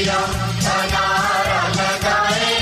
لویا لگائے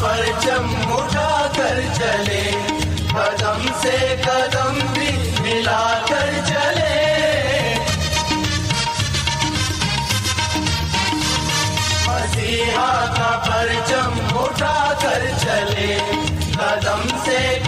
پرچم اٹھا کر چلے، قدم سے قدم بھی ملا کر چلے۔ مسیحا کا پرچم اٹھا کر چلے، قدم سے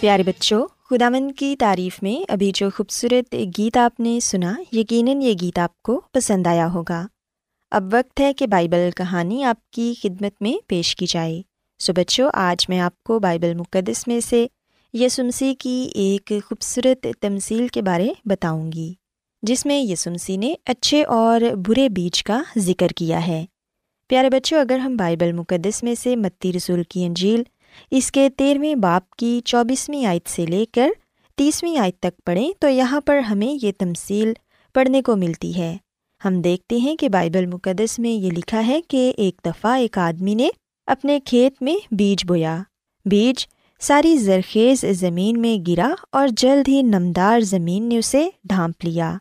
پیارے بچوں خداون کی تعریف میں ابھی جو خوبصورت گیت آپ نے سنا، یقیناً یہ گیت آپ کو پسند آیا ہوگا۔ اب وقت ہے کہ بائبل کہانی آپ کی خدمت میں پیش کی جائے۔ سو بچوں، آج میں آپ کو بائبل مقدس میں سے یسمسی کی ایک خوبصورت تمثیل کے بارے بتاؤں گی، جس میں یسمسی نے اچھے اور برے بیج کا ذکر کیا ہے۔ پیارے بچوں، اگر ہم بائبل مقدس میں سے متی رسول کی انجیل اس کے تیرہویں باپ کی چوبیسویں آیت سے لے کر تیسویں آیت تک پڑھیں تو یہاں پر ہمیں یہ تمثیل پڑھنے کو ملتی ہے۔ ہم دیکھتے ہیں کہ بائبل مقدس میں یہ لکھا ہے کہ ایک دفعہ ایک آدمی نے اپنے کھیت میں بیج بویا۔ بیج ساری زرخیز زمین میں گرا اور جلد ہی نمدار زمین نے اسے ڈھانپ لیا۔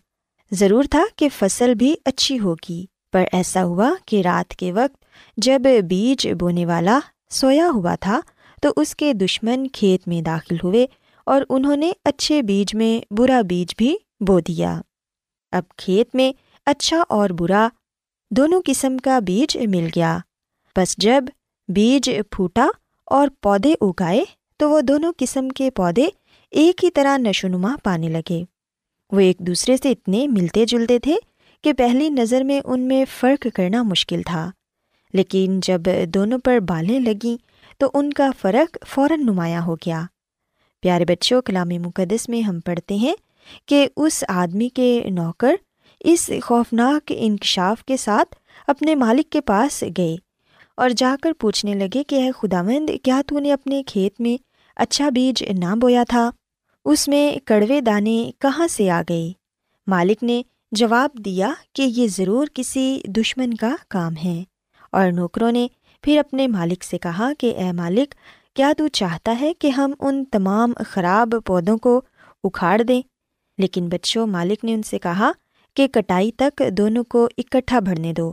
ضرور تھا کہ فصل بھی اچھی ہوگی، پر ایسا ہوا کہ رات کے وقت جب بیج بونے والا سویا ہوا تھا تو اس کے دشمن کھیت میں داخل ہوئے اور انہوں نے اچھے بیج میں برا بیج بھی بو دیا۔ اب کھیت میں اچھا اور برا دونوں قسم کا بیج مل گیا۔ بس جب بیج پھوٹا اور پودے اگائے تو وہ دونوں قسم کے پودے ایک ہی طرح نشو نما پانے لگے۔ وہ ایک دوسرے سے اتنے ملتے جلتے تھے کہ پہلی نظر میں ان میں فرق کرنا مشکل تھا۔ لیکن جب دونوں پر بالیں لگیں تو ان کا فرق فوراً نمایاں ہو گیا۔ پیارے بچوں، کلام مقدس میں ہم پڑھتے ہیں کہ اس آدمی کے نوکر اس خوفناک انکشاف کے ساتھ اپنے مالک کے پاس گئے اور جا کر پوچھنے لگے کہ اے خداوند، کیا تو نے اپنے کھیت میں اچھا بیج نہ بویا تھا؟ اس میں کڑوے دانے کہاں سے آ گئے؟ مالک نے جواب دیا کہ یہ ضرور کسی دشمن کا کام ہے اور نوکروں نے پھر اپنے مالک سے کہا کہ اے مالک، کیا تو چاہتا ہے کہ ہم ان تمام خراب پودوں کو اکھاڑ دیں؟ لیکن بچوں، مالک نے ان سے کہا کہ کٹائی تک دونوں کو اکٹھا بھرنے دو،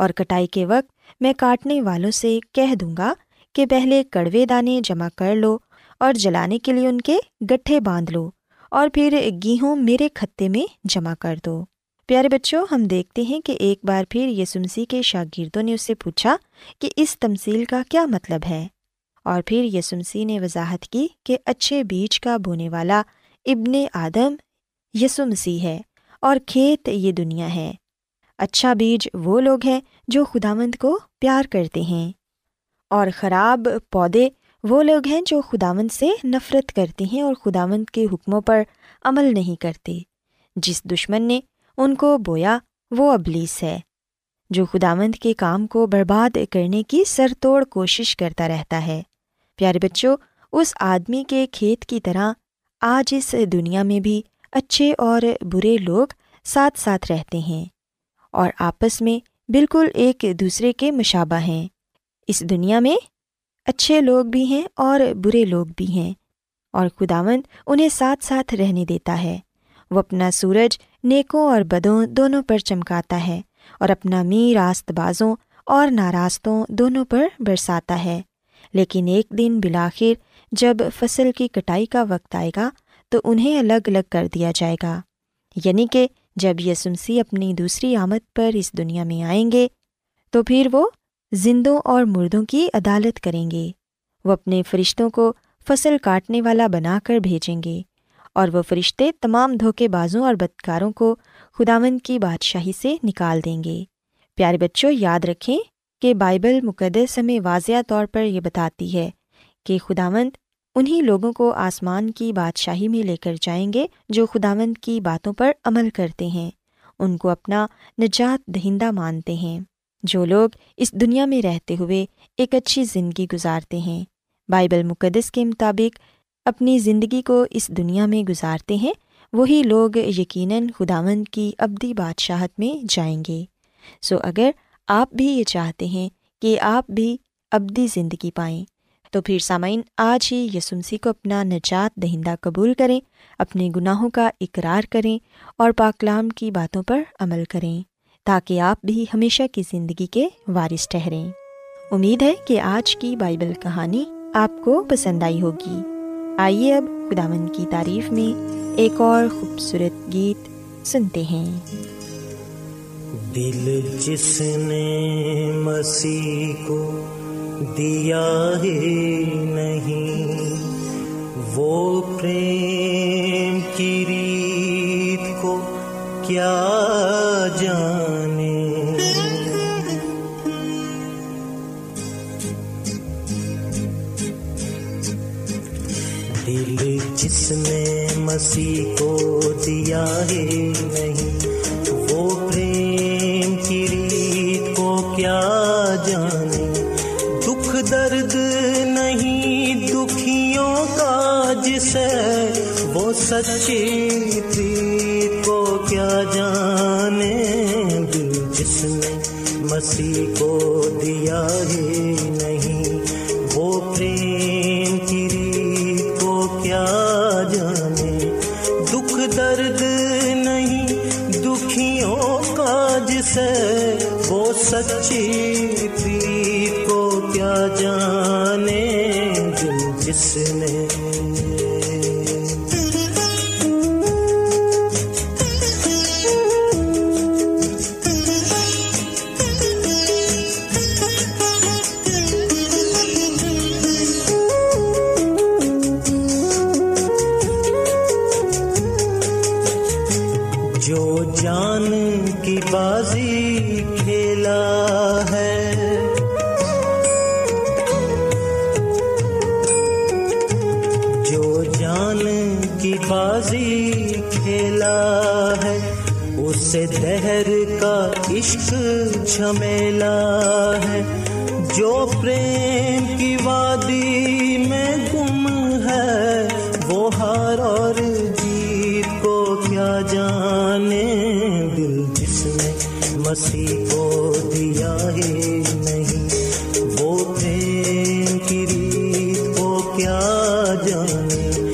اور کٹائی کے وقت میں کاٹنے والوں سے کہہ دوں گا کہ پہلے کڑوے دانے جمع کر لو اور جلانے کے لیے ان کے گٹھے باندھ لو، اور پھر گیہوں میرے کھتے میں جمع کر دو۔ پیارے بچوں، ہم دیکھتے ہیں کہ ایک بار پھر یسمسی کے شاگردوں نے اس سے پوچھا کہ اس تمثیل کا کیا مطلب ہے؟ اور پھر یسمسی نے وضاحت کی کہ اچھے بیج کا بونے والا ابن آدم یسو مسیح ہے اور کھیت یہ دنیا ہے۔ اچھا بیج وہ لوگ ہیں جو خدا مند کو پیار کرتے ہیں۔ اور خراب پودے وہ لوگ ہیں جو خداوند سے نفرت کرتے ہیں اور خداوند کے حکموں پر عمل نہیں کرتے۔ جس دشمن نے ان کو بویا، وہ ابلیس ہے۔ جو خداوند کے کام کو برباد کرنے کی سر توڑ کوشش کرتا رہتا ہے۔ پیارے بچوں، اس آدمی کے کھیت کی طرح آج اس دنیا میں بھی اچھے اور برے لوگ ساتھ ساتھ رہتے ہیں اور آپس میں بالکل ایک دوسرے کے مشابہ ہیں۔ اس دنیا میں اچھے لوگ بھی ہیں اور برے لوگ بھی ہیں اور خداوند انہیں ساتھ ساتھ رہنے دیتا ہے۔ وہ اپنا سورج نیکوں اور بدوں دونوں پر چمکاتا ہے اور اپنا می راست بازوں اور ناراستوں دونوں پر برساتا ہے۔ لیکن ایک دن بالآخر جب فصل کی کٹائی کا وقت آئے گا تو انہیں الگ الگ کر دیا جائے گا۔ یعنی کہ جب یسمسی اپنی دوسری آمد پر اس دنیا میں آئیں گے تو پھر وہ زندوں اور مردوں کی عدالت کریں گے۔ وہ اپنے فرشتوں کو فصل کاٹنے والا بنا کر بھیجیں گے۔ اور وہ فرشتے تمام دھوکے بازوں اور بدکاروں کو خداون کی بادشاہی سے نکال دیں گے۔ پیارے بچوں، یاد رکھیں کہ بائبل مقدس ہمیں واضح طور پر یہ بتاتی ہے کہ خداوند انہیں لوگوں کو آسمان کی بادشاہی میں لے کر جائیں گے جو خداوند کی باتوں پر عمل کرتے ہیں۔ ان کو اپنا نجات دہندہ مانتے ہیں۔ جو لوگ اس دنیا میں رہتے ہوئے ایک اچھی زندگی گزارتے ہیں۔ بائبل مقدس کے مطابق اپنی زندگی کو اس دنیا میں گزارتے ہیں، وہی لوگ یقیناً خداوند کی ابدی بادشاہت میں جائیں گے۔ سو اگر آپ بھی یہ چاہتے ہیں کہ آپ بھی ابدی زندگی پائیں، تو پھر سامعین آج ہی یسمسی کو اپنا نجات دہندہ قبول کریں، اپنے گناہوں کا اقرار کریں اور پاکلام کی باتوں پر عمل کریں، تاکہ آپ بھی ہمیشہ کی زندگی کے وارث ٹھہریں۔ امید ہے کہ آج کی بائبل کہانی آپ کو پسند آئی ہوگی۔ آئیے اب خداون کی تعریف میں ایک اور خوبصورت گیت سنتے ہیں۔ دل جس نے مسیح کو دیا ہی نہیں، وہ پریم کی ریت کو کیا جس نے مسیح کو دیا ہے نہیں، وہ پریم کی ریت کو کیا جانے؟ دکھ درد نہیں، دکھیوں کا جس ہے وہ سچی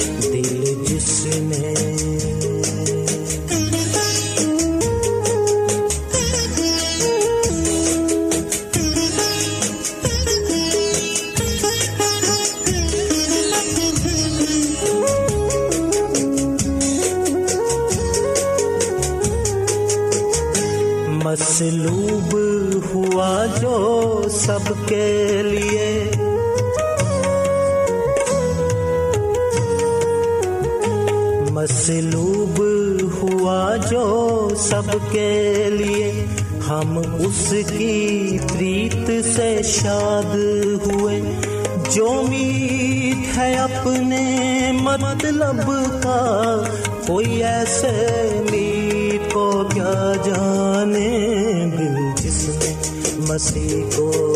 ڈ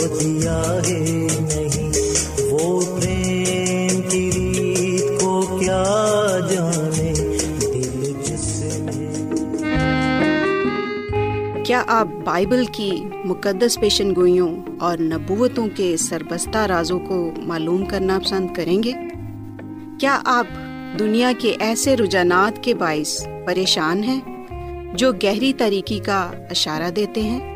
دیا ہے نہیں۔ وہ پریم کی ریت کو کیا جانے؟ دل جس نے کیا آپ بائبل کی مقدس پیشن گوئیوں اور نبوتوں کے سربستہ رازوں کو معلوم کرنا پسند کریں گے؟ کیا آپ دنیا کے ایسے رجحانات کے باعث پریشان ہیں جو گہری طریقے کا اشارہ دیتے ہیں؟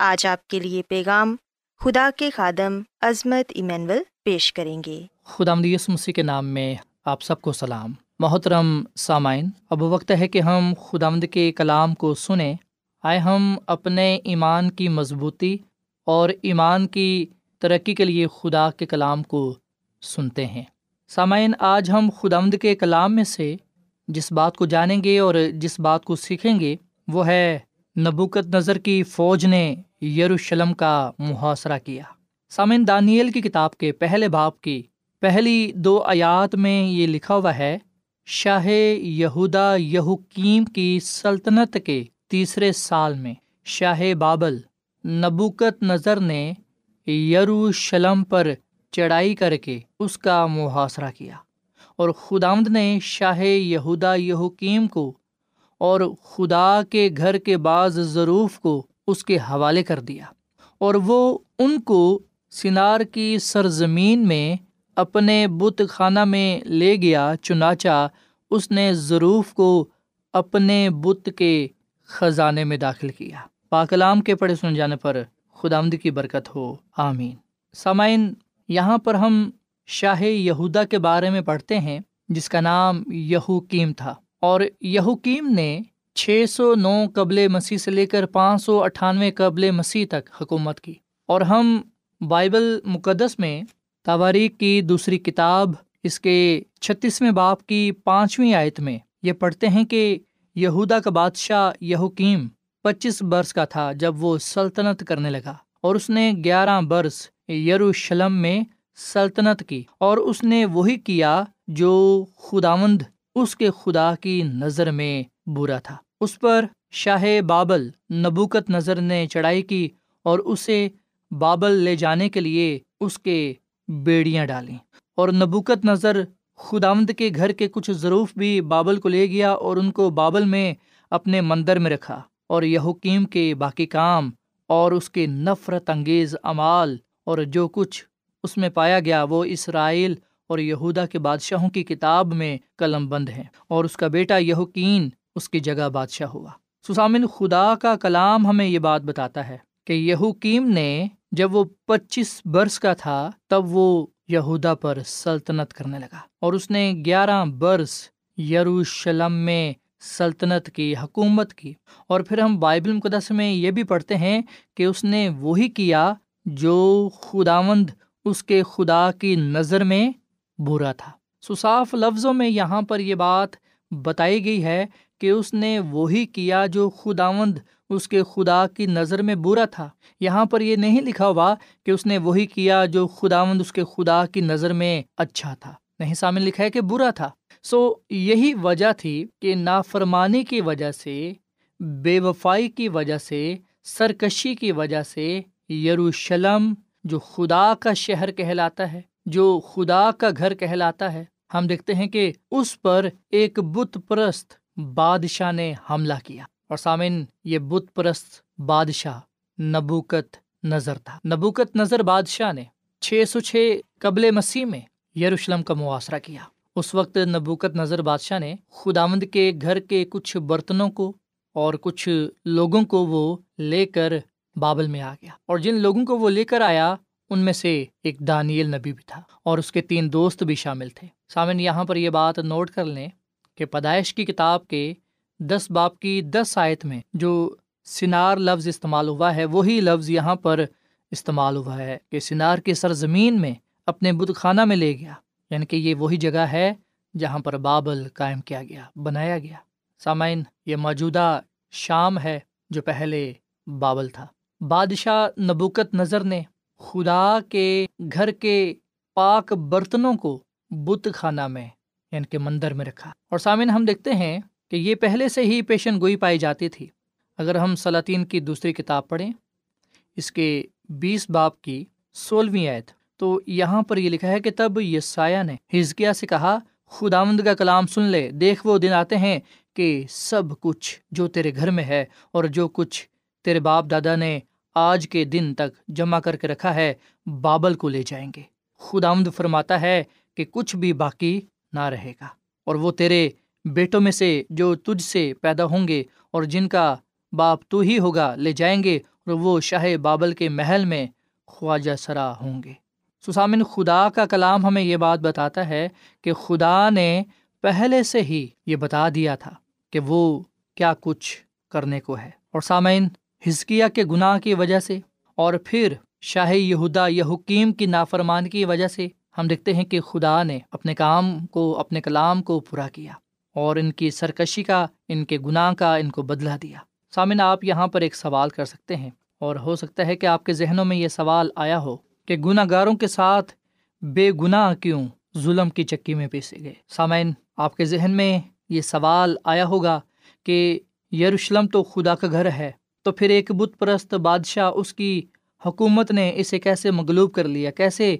آج آپ کے لیے پیغام خدا کے خادم عظمت ایمینول پیش کریں گے۔ خدا مدیس مسیح کے نام میں آپ سب کو سلام۔ محترم سامعین، اب وقت ہے کہ ہم خدا مد کے کلام کو سنیں۔ آئے ہم اپنے ایمان کی مضبوطی اور ایمان کی ترقی کے لیے خدا کے کلام کو سنتے ہیں۔ سامعین، آج ہم خدا مد کے کلام میں سے جس بات کو جانیں گے اور جس بات کو سیکھیں گے، وہ ہے نبوکت نظر کی فوج نے یروشلم کا محاصرہ کیا۔ سامن دانیل کی کتاب کے پہلے باپ کی پہلی دو آیات میں یہ لکھا ہوا ہے، شاہ یہودا یہوکیم کی سلطنت کے تیسرے سال میں۔ شاہ بابل نبوکت نظر نے یروشلم پر چڑھائی کر کے اس کا محاصرہ کیا اور خدامد نے شاہ یہودا یہوکیم کو اور خدا کے گھر کے بعض ضروف کو اس کے حوالے کر دیا اور وہ ان کو سنار کی سرزمین میں اپنے بت خانہ میں لے گیا، چنانچہ اس نے ضروف کو اپنے بت کے خزانے میں داخل کیا۔ پاکلام کے پڑھے سن جانے پر خدامد کی برکت ہو۔ آمین۔ سامعین، یہاں پر ہم شاہ یہودا کے بارے میں پڑھتے ہیں، جس کا نام یہوکیم تھا۔ اور یہوکیم نے چھ سو نو قبل مسیح سے لے کر پانچ سو اٹھانوے قبل مسیح تک حکومت کی۔ اور ہم بائبل مقدس میں تواریخ کی دوسری کتاب، اس کے چھتیسویں باپ کی پانچویں آیت میں یہ پڑھتے ہیں کہ یہودا کا بادشاہ یہوکیم پچیس برس کا تھا جب وہ سلطنت کرنے لگا اور اس نے گیارہ برس یروشلم میں سلطنت کی اور اس نے وہی کیا جو خداوند اس کے خدا کی نظر میں برا تھا۔ اس پر شاہ بابل نبوکت نظر نے چڑھائی کی اور اسے بابل لے جانے کے لیے اس کے بیڑیاں ڈالیں اور نبوکت نظر خداوند کے گھر کے کچھ ضرور بھی بابل کو لے گیا اور ان کو بابل میں اپنے مندر میں رکھا اور یہ حکیم کے باقی کام اور اس کے نفرت انگیز امال اور جو کچھ اس میں پایا گیا وہ اسرائیل اور یہودا کے بادشاہوں کی کتاب میں قلم بند ہے اور اس کا بیٹا یہوکین اس کی جگہ بادشاہ ہوا۔ سسامن خدا کا کلام ہمیں یہ بات بتاتا ہے کہ یہوکیم نے جب وہ پچیس برس کا تھا، تب وہ یہودا پر سلطنت کرنے لگا اور اس نے گیارہ برس یروشلم میں سلطنت کی حکومت کی۔ اور پھر ہم بائبل مقدس میں یہ بھی پڑھتے ہیں کہ اس نے وہی کیا جو خداوند اس کے خدا کی نظر میں برا تھا۔ سصاف لفظوں میں یہاں پر یہ بات بتائی گئی ہے کہ اس نے وہی کیا جو خداوند اس کے خدا کی نظر میں برا تھا۔ یہاں پر یہ نہیں لکھا ہوا کہ اس نے وہی کیا جو خداوند اس کے خدا کی نظر میں اچھا تھا۔ نہیں سامنے لکھا ہے کہ برا تھا۔ سو یہی وجہ تھی کہ نافرمانی کی وجہ سے، بے وفائی کی وجہ سے، سرکشی کی وجہ سے یروشلم، جو خدا کا شہر کہلاتا ہے، جو خدا کا گھر کہلاتا ہے، ہم دیکھتے ہیں کہ اس پر ایک بت پرست بادشاہ نے حملہ کیا۔ اور سامن یہ بت پرست بادشاہ نبوکت نظر تھا۔ نبوکت نظر بادشاہ نے چھ سو چھ قبل مسیح میں یروشلم کا محاصرہ کیا۔ اس وقت نبوکت نظر بادشاہ نے خداوند کے گھر کے کچھ برتنوں کو اور کچھ لوگوں کو وہ لے کر بابل میں آ گیا۔ اور جن لوگوں کو وہ لے کر آیا، ان میں سے ایک دانیل نبی بھی تھا اور اس کے تین دوست بھی شامل تھے۔ سامن یہاں پر یہ بات نوٹ کر لیں کہ پیدائش کی کتاب کے دس باپ کی دس آیت میں جو سنار لفظ استعمال ہوا ہے، وہی لفظ یہاں پر استعمال ہوا ہے کہ سنار کی سرزمین میں اپنے بت خانہ میں لے گیا۔ یعنی کہ یہ وہی جگہ ہے جہاں پر بابل قائم کیا گیا، بنایا گیا۔ سامعین، یہ موجودہ شام ہے جو پہلے بابل تھا۔ بادشاہ نبوکت نظر نے خدا کے گھر کے پاک برتنوں کو بت خانہ میں یعنی کہ مندر میں رکھا۔ اور سامعین، ہم دیکھتے ہیں کہ یہ پہلے سے ہی پیشن گوئی پائی جاتی تھی۔ اگر ہم سلاطین کی دوسری کتاب پڑھیں، اس کے بیس باپ کی سولہویں آیت، تو یہاں پر یہ لکھا ہے کہ تب یہ سایہ نے ہزکیا سے کہا، خداوند کا کلام سن لے، دیکھ وہ دن آتے ہیں کہ سب کچھ جو تیرے گھر میں ہے اور جو کچھ تیرے باپ دادا نے آج کے دن تک جمع کر کے رکھا ہے، بابل کو لے جائیں گے۔ خداوند فرماتا ہے کہ کچھ بھی باقی نہ رہے گا۔ اور وہ تیرے بیٹوں میں سے جو تجھ سے پیدا ہوں گے اور جن کا باپ تو ہی ہوگا، لے جائیں گے اور وہ شاہ بابل کے محل میں خواجہ سرا ہوں گے۔ سسامن خدا کا کلام ہمیں یہ بات بتاتا ہے کہ خدا نے پہلے سے ہی یہ بتا دیا تھا کہ وہ کیا کچھ کرنے کو ہے۔ اور سامعین ہزکیہ کے گناہ کی وجہ سے اور پھر شاہ یہودا یا حکیم کی نافرمان کی وجہ سے ہم دیکھتے ہیں کہ خدا نے اپنے کام کو، اپنے کلام کو پورا کیا اور ان کی سرکشی کا، ان کے گناہ کا، ان کو بدلا دیا۔ سامن آپ یہاں پر ایک سوال کر سکتے ہیں اور ہو سکتا ہے کہ آپ کے ذہنوں میں یہ سوال آیا ہو کہ گناہ گاروں کے ساتھ بے گناہ کیوں ظلم کی چکی میں پیسے گئے؟ سامعین، آپ کے ذہن میں یہ سوال آیا ہوگا کہ یروشلم تو خدا کا گھر ہے، تو پھر ایک بت پرست بادشاہ اس کی حکومت نے اسے کیسے مغلوب کر لیا؟ کیسے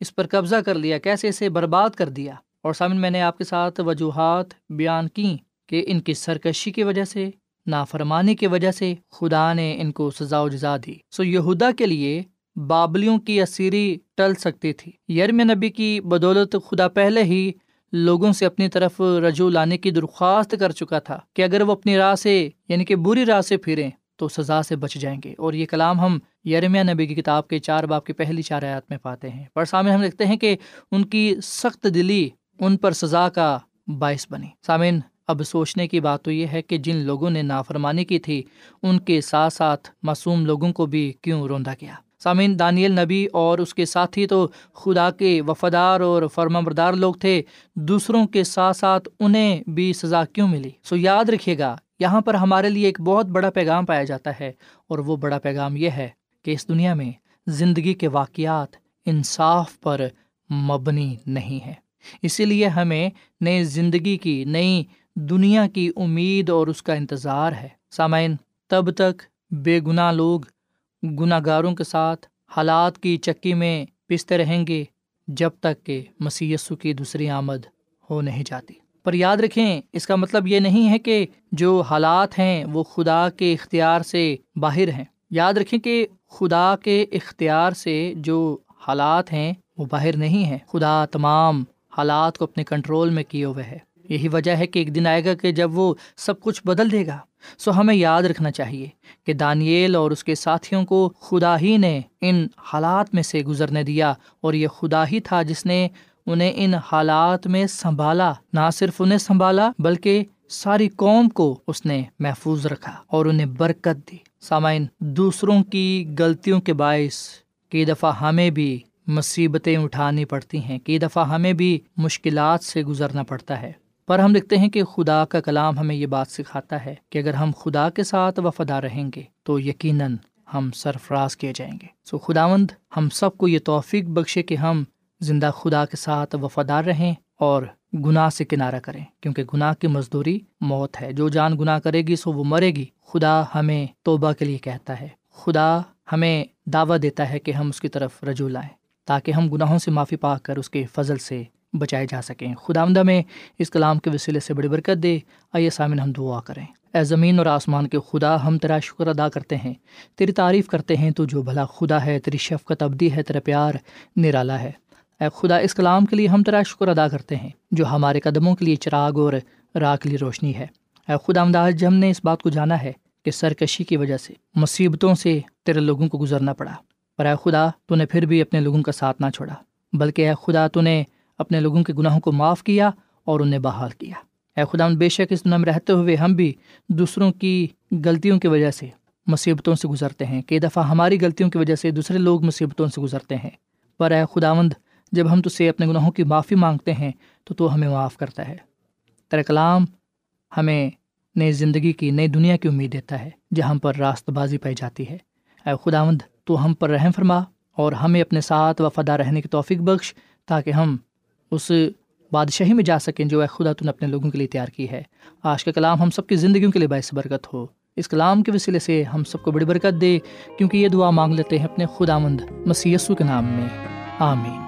اس پر قبضہ کر لیا، کیسے اسے برباد کر دیا؟ اور سامن، میں نے آپ کے ساتھ وجوہات بیان کی کہ ان کی سرکشی کی وجہ سے، نافرمانی کی وجہ سے خدا نے ان کو سزا و جزا دی۔ سو یہودا کے لیے بابلیوں کی اسیری ٹل سکتی تھی۔ یرم نبی کی بدولت خدا پہلے ہی لوگوں سے اپنی طرف رجوع لانے کی درخواست کر چکا تھا کہ اگر وہ اپنی راہ سے یعنی کہ بری راہ سے پھریں تو سزا سے بچ جائیں گے۔ اور یہ کلام ہم یرمیا نبی کی کتاب کے چار باپ کی پہلی چار آیات میں پاتے ہیں۔ پر سامنے ہم دیکھتے ہیں کہ ان کی سخت دلی ان پر سزا کا باعث بنی۔ سامعین، اب سوچنے کی بات تو یہ ہے کہ جن لوگوں نے نافرمانی کی تھی، ان کے ساتھ ساتھ معصوم لوگوں کو بھی کیوں روندا کیا سامعین، دانیل نبی اور اس کے ساتھی تو خدا کے وفادار اور فرما بردار لوگ تھے، دوسروں کے ساتھ ساتھ انہیں بھی سزا کیوں ملی؟ سو یاد رکھیے گا یہاں پر ہمارے لیے ایک بہت بڑا پیغام پایا جاتا ہے اور وہ بڑا پیغام یہ ہے کہ اس دنیا میں زندگی کے واقعات انصاف پر مبنی نہیں ہے اسی لیے ہمیں نئی زندگی کی، نئی دنیا کی امید اور اس کا انتظار ہے۔ سامعین، تب تک بے گناہ لوگ گناہ گاروں کے ساتھ حالات کی چکی میں پستے رہیں گے جب تک کہ مسی کی دوسری آمد ہو نہیں جاتی۔ پر یاد رکھیں، اس کا مطلب یہ نہیں ہے کہ جو حالات ہیں وہ خدا کے اختیار سے باہر ہیں۔ یاد رکھیں کہ خدا کے اختیار سے جو حالات ہیں وہ باہر نہیں ہیں۔ خدا تمام حالات کو اپنے کنٹرول میں کیے ہوئے ہے۔ یہی وجہ ہے کہ ایک دن آئے گا کہ جب وہ سب کچھ بدل دے گا، سو ہمیں یاد رکھنا چاہیے کہ دانیل اور اس کے ساتھیوں کو خدا ہی نے ان حالات میں سے گزرنے دیا اور یہ خدا ہی تھا جس نے انہیں ان حالات میں سنبھالا، نہ صرف انہیں سنبھالا، بلکہ ساری قوم کو اس نے محفوظ رکھا اور انہیں برکت دی۔ سامعین، دوسروں کی غلطیوں کے باعث کئی دفعہ ہمیں بھی مصیبتیں اٹھانی پڑتی ہیں، کئی دفعہ ہمیں بھی مشکلات سے گزرنا پڑتا ہے۔ پر ہم دیکھتے ہیں کہ خدا کا کلام ہمیں یہ بات سکھاتا ہے کہ اگر ہم خدا کے ساتھ وفادار رہیں گے تو یقیناً ہم سرفراز کیے جائیں گے۔ سو خداوند، ہم سب کو یہ توفیق بخشے کہ ہم زندہ خدا کے ساتھ وفادار رہیں اور گناہ سے کنارہ کریں، کیونکہ گناہ کی مزدوری موت ہے۔ جو جان گناہ کرے گی، سو وہ مرے گی۔ خدا ہمیں توبہ کے لیے کہتا ہے۔ خدا ہمیں دعویٰ دیتا ہے کہ ہم اس کی طرف رجوع لائیں، تاکہ ہم گناہوں سے معافی پا کر اس کے فضل سے بچائے جا سکیں۔ خدا آمدہ میں اس کلام کے وسیلے سے بڑی برکت دے۔ آئیے سامن ہم دعا کریں۔ اے زمین اور آسمان کے خدا، ہم تیرا شکر ادا کرتے ہیں۔ تیری تعریف کرتے ہیں تو جو بھلا خدا ہے، تیری شفقت ابدی ہے، تیرا پیار نرالا ہے۔ اے خدا، اس کلام کے لیے ہم تیرا شکر ادا کرتے ہیں، جو ہمارے قدموں کے لیے چراغ اور راہ کے لیے روشنی ہے۔ اے خدا آمداد ہم نے اس بات کو جانا ہے کہ سرکشی کی وجہ سے مصیبتوں سے تیرے لوگوں کو گزرنا پڑا، پر اے خدا تو نے پھر بھی اپنے لوگوں کا ساتھ نہ چھوڑا، بلکہ اے خدا تو نے اپنے لوگوں کے گناہوں کو معاف کیا اور انہیں بحال کیا۔ اے خدا بے شک اس دنیا میں رہتے ہوئے ہم بھی دوسروں کی غلطیوں کی وجہ سے مصیبتوں سے گزرتے ہیں۔ کئی دفعہ ہماری غلطیوں کی وجہ سے دوسرے لوگ مصیبتوں سے گزرتے ہیں۔ پر اے خداوند جب ہم تو سے اپنے گناہوں کی معافی مانگتے ہیں، تو تو ہمیں معاف کرتا ہے۔ تیرا کلام ہمیں نئی زندگی کی، نئی دنیا کی امید دیتا ہے، جہاں پر راست بازی پائی جاتی ہے۔ اے خداوند، تو ہم پر رحم فرما اور ہمیں اپنے ساتھ وفادہ رہنے کی توفیق بخش، تاکہ ہم اس بادشاہی میں جا سکیں جو ہے خدا تن اپنے لوگوں کے لیے تیار کی ہے۔ آج کا کلام ہم سب کی زندگیوں کے لیے باعث برکت ہو۔ اس کلام کے وسیلے سے ہم سب کو بڑی برکت دے، کیونکہ یہ دعا مانگ لیتے ہیں اپنے خدا مند مسیسو کے نام میں۔ آمین۔